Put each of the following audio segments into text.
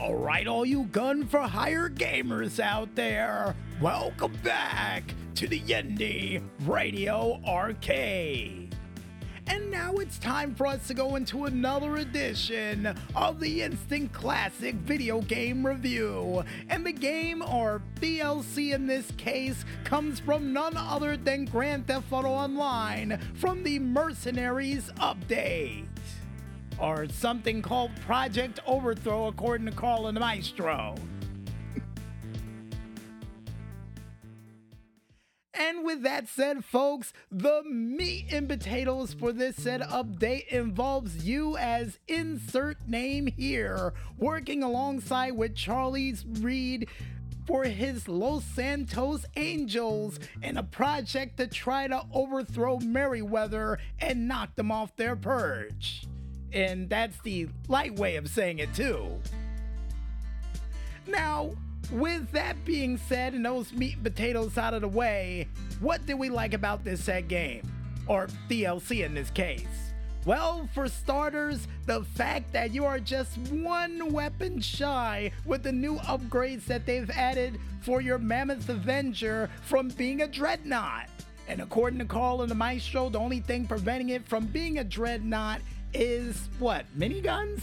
All right, all you gun for hire gamers out there, welcome back to the Indy Radio Arcade. And now it's time for us to go into another edition of the Instant Classic Video Game Review. And the game, or DLC in this case, comes from none other than Grand Theft Auto Online from the Mercenaries Update or something called Project Overthrow, according to Carl and the Maestro. And with that said, folks, the meat and potatoes for this said update involves you as insert name here, working alongside with Charlie's Reed for his Los Santos Angels in a project to try to overthrow Merryweather and knock them off their perch and that's the light way of saying it too. Now, with that being said and those meat and potatoes out of the way, what did we like about this set game? Or DLC in this case? Well, for starters, the fact that you are just one weapon shy with the new upgrades that they've added for your Mammoth Avenger from being a dreadnought. And according to Carl and the Maestro, the only thing preventing it from being a dreadnought is what? Miniguns?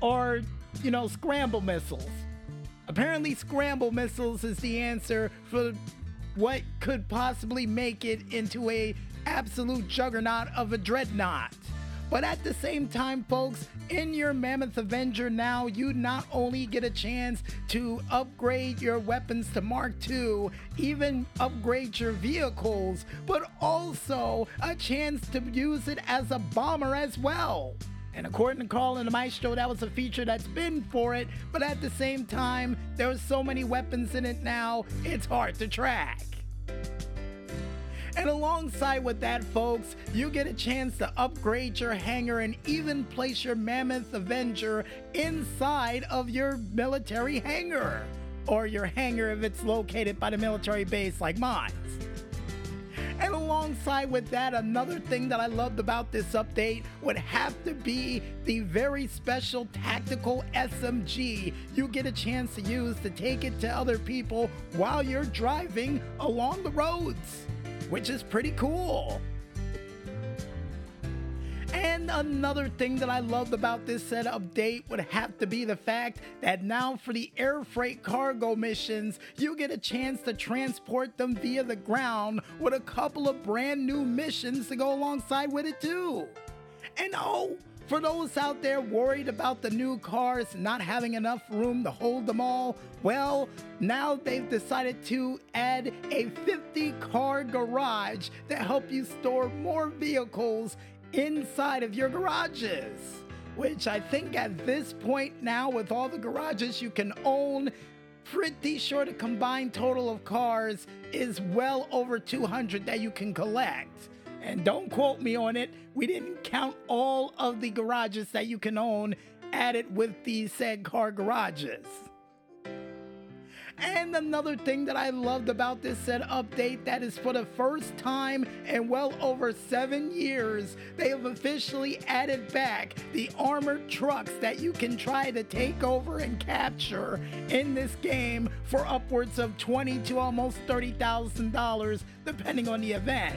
Or, you know, scramble missiles? Apparently, scramble missiles is the answer for what could possibly make it into a absolute juggernaut of a dreadnought. But at the same time, folks, in your Mammoth Avenger now, you not only get a chance to upgrade your weapons to Mark II, even upgrade your vehicles, but also a chance to use it as a bomber as well. And according to Carl and the Maestro, that was a feature that's been for it, but at the same time, there's so many weapons in it now, it's hard to track. And alongside with that, folks, you get a chance to upgrade your hangar and even place your Mammoth Avenger inside of your military hangar. Or your hangar if it's located by the military base like mine. And alongside with that, another thing that I loved about this update would have to be the very special tactical SMG you get a chance to use to take it to other people while you're driving along the roads which is pretty cool. And another thing that I loved about this set update would have to be the fact that now for the air freight cargo missions, you get a chance to transport them via the ground with a couple of brand new missions to go alongside with it too. And oh, for those out there worried about the new cars not having enough room to hold them all, well, now they've decided to add a 50 car garage to help you store more vehicles inside of your garages. Which I think at this point now, with all the garages you can own, pretty sure the combined total of cars is well over 200 that you can collect. And don't quote me on it, we didn't count all of the garages that you can own added with these said car garages. And another thing that I loved about this said update that is for the first time in well over seven years, they have officially added back the armored trucks that you can try to take over and capture in this game for upwards of twenty to almost thirty thousand dollars, depending on the event.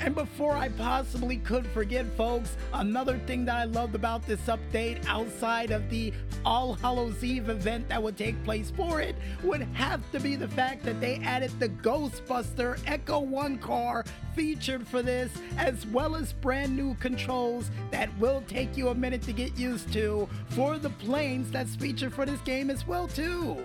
And before I possibly could forget, folks, another thing that I loved about this update outside of the All Hallows Eve event that would take place for it would have to be the fact that they added the Ghostbuster Ecto-1 car featured for this, as well as brand new controls that will take you a minute to get used to for the planes that's featured for this game as well, too.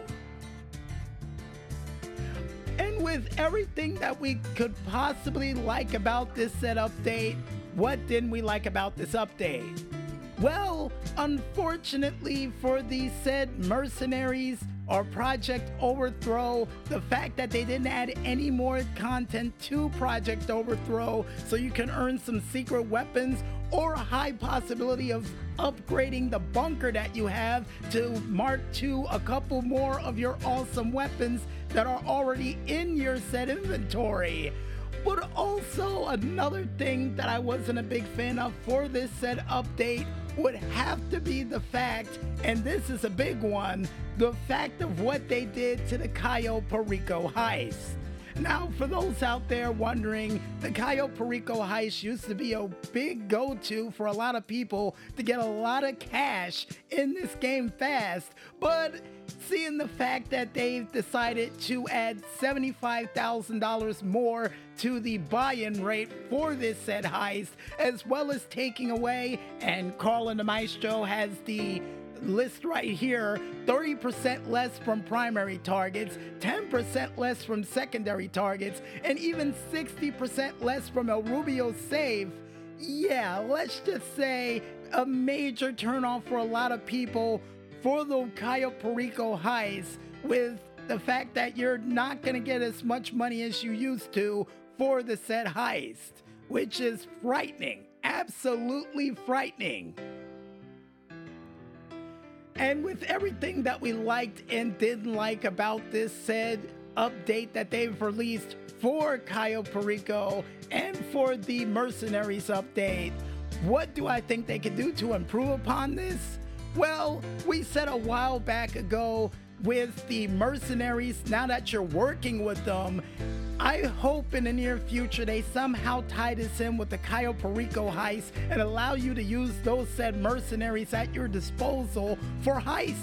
With everything that we could possibly like about this set update, what didn't we like about this update? Well, unfortunately for the said mercenaries or Project Overthrow, the fact that they didn't add any more content to Project Overthrow so you can earn some secret weapons or a high possibility of upgrading the bunker that you have to Mark II a couple more of your awesome weapons that are already in your set inventory. But also, another thing that I wasn't a big fan of for this set update would have to be the fact, and this is a big one, the fact of what they did to the Cayo Perico heist. Now, for those out there wondering, the Cayo Perico heist used to be a big go to for a lot of people to get a lot of cash in this game fast, but seeing the fact that they've decided to add $75,000 more to the buy in rate for this said heist, as well as taking away, and Carl the Maestro has the list right here 30% less from primary targets, 10% less from secondary targets, and even 60% less from El Rubio save. Yeah, let's just say a major turnoff for a lot of people for the Cayo Perico heist with the fact that you're not going to get as much money as you used to for the said heist, which is frightening. Absolutely frightening. And with everything that we liked and didn't like about this said update that they've released for Cayo Perico and for the Mercenaries update, what do I think they could do to improve upon this? Well, we said a while back ago with the mercenaries, now that you're working with them, I hope in the near future they somehow tie this in with the Cayo Perico heist and allow you to use those said mercenaries at your disposal for heist.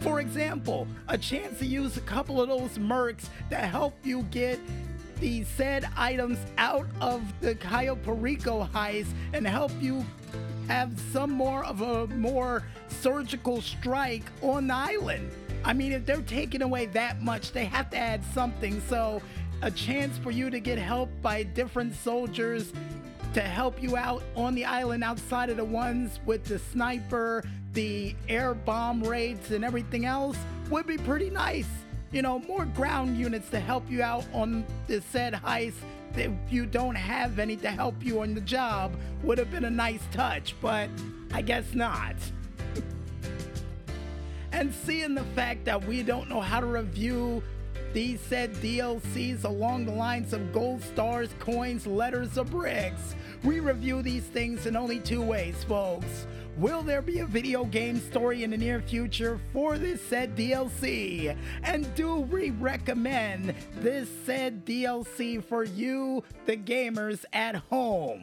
For example, a chance to use a couple of those mercs to help you get the said items out of the Cayo Perico heist and help you have some more of a more surgical strike on the island. I mean, if they're taking away that much, they have to add something. So, a chance for you to get help by different soldiers to help you out on the island outside of the ones with the sniper, the air bomb raids, and everything else would be pretty nice. You know, more ground units to help you out on the said heist if you don't have any to help you on the job would have been a nice touch, but I guess not. and seeing the fact that we don't know how to review these said DLCs along the lines of gold stars, coins, letters, or bricks, we review these things in only two ways, folks. Will there be a video game story in the near future for this said DLC? And do we recommend this said DLC for you, the gamers at home?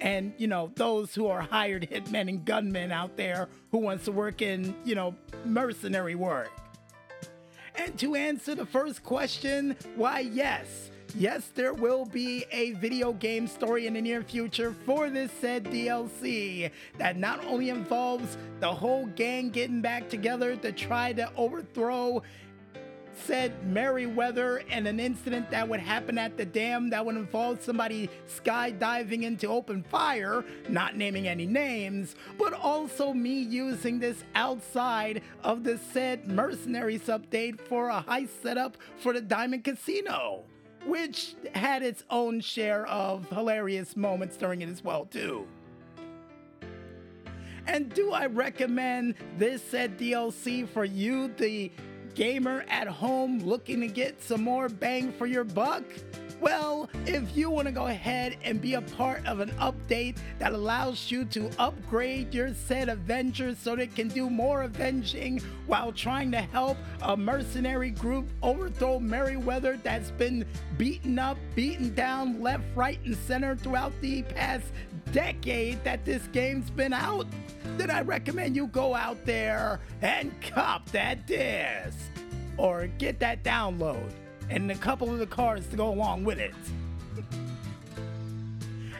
And, you know, those who are hired hitmen and gunmen out there who wants to work in, you know, mercenary work. And to answer the first question, why, yes. Yes, there will be a video game story in the near future for this said DLC that not only involves the whole gang getting back together to try to overthrow said Merryweather and an incident that would happen at the dam that would involve somebody skydiving into open fire, not naming any names, but also me using this outside of the said Mercenaries update for a heist setup for the Diamond Casino which had its own share of hilarious moments during it as well too. And do I recommend this said DLC for you, the gamer at home looking to get some more bang for your buck? Well, if you want to go ahead and be a part of an update that allows you to upgrade your said Avengers so they can do more avenging while trying to help a mercenary group overthrow Merryweather that's been beaten up, beaten down left, right, and center throughout the past decade that this game's been out, then I recommend you go out there and cop that disc or get that download and a couple of the cards to go along with it.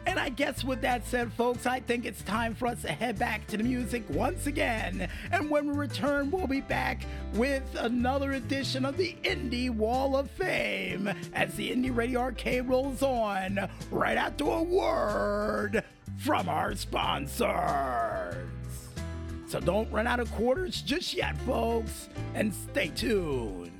And I guess with that said, folks, I think it's time for us to head back to the music once again. And when we return, we'll be back with another edition of the Indy Wall of Fame as the Indy Radio Arcade rolls on right after a word from our sponsors. So don't run out of quarters just yet, folks, and stay tuned.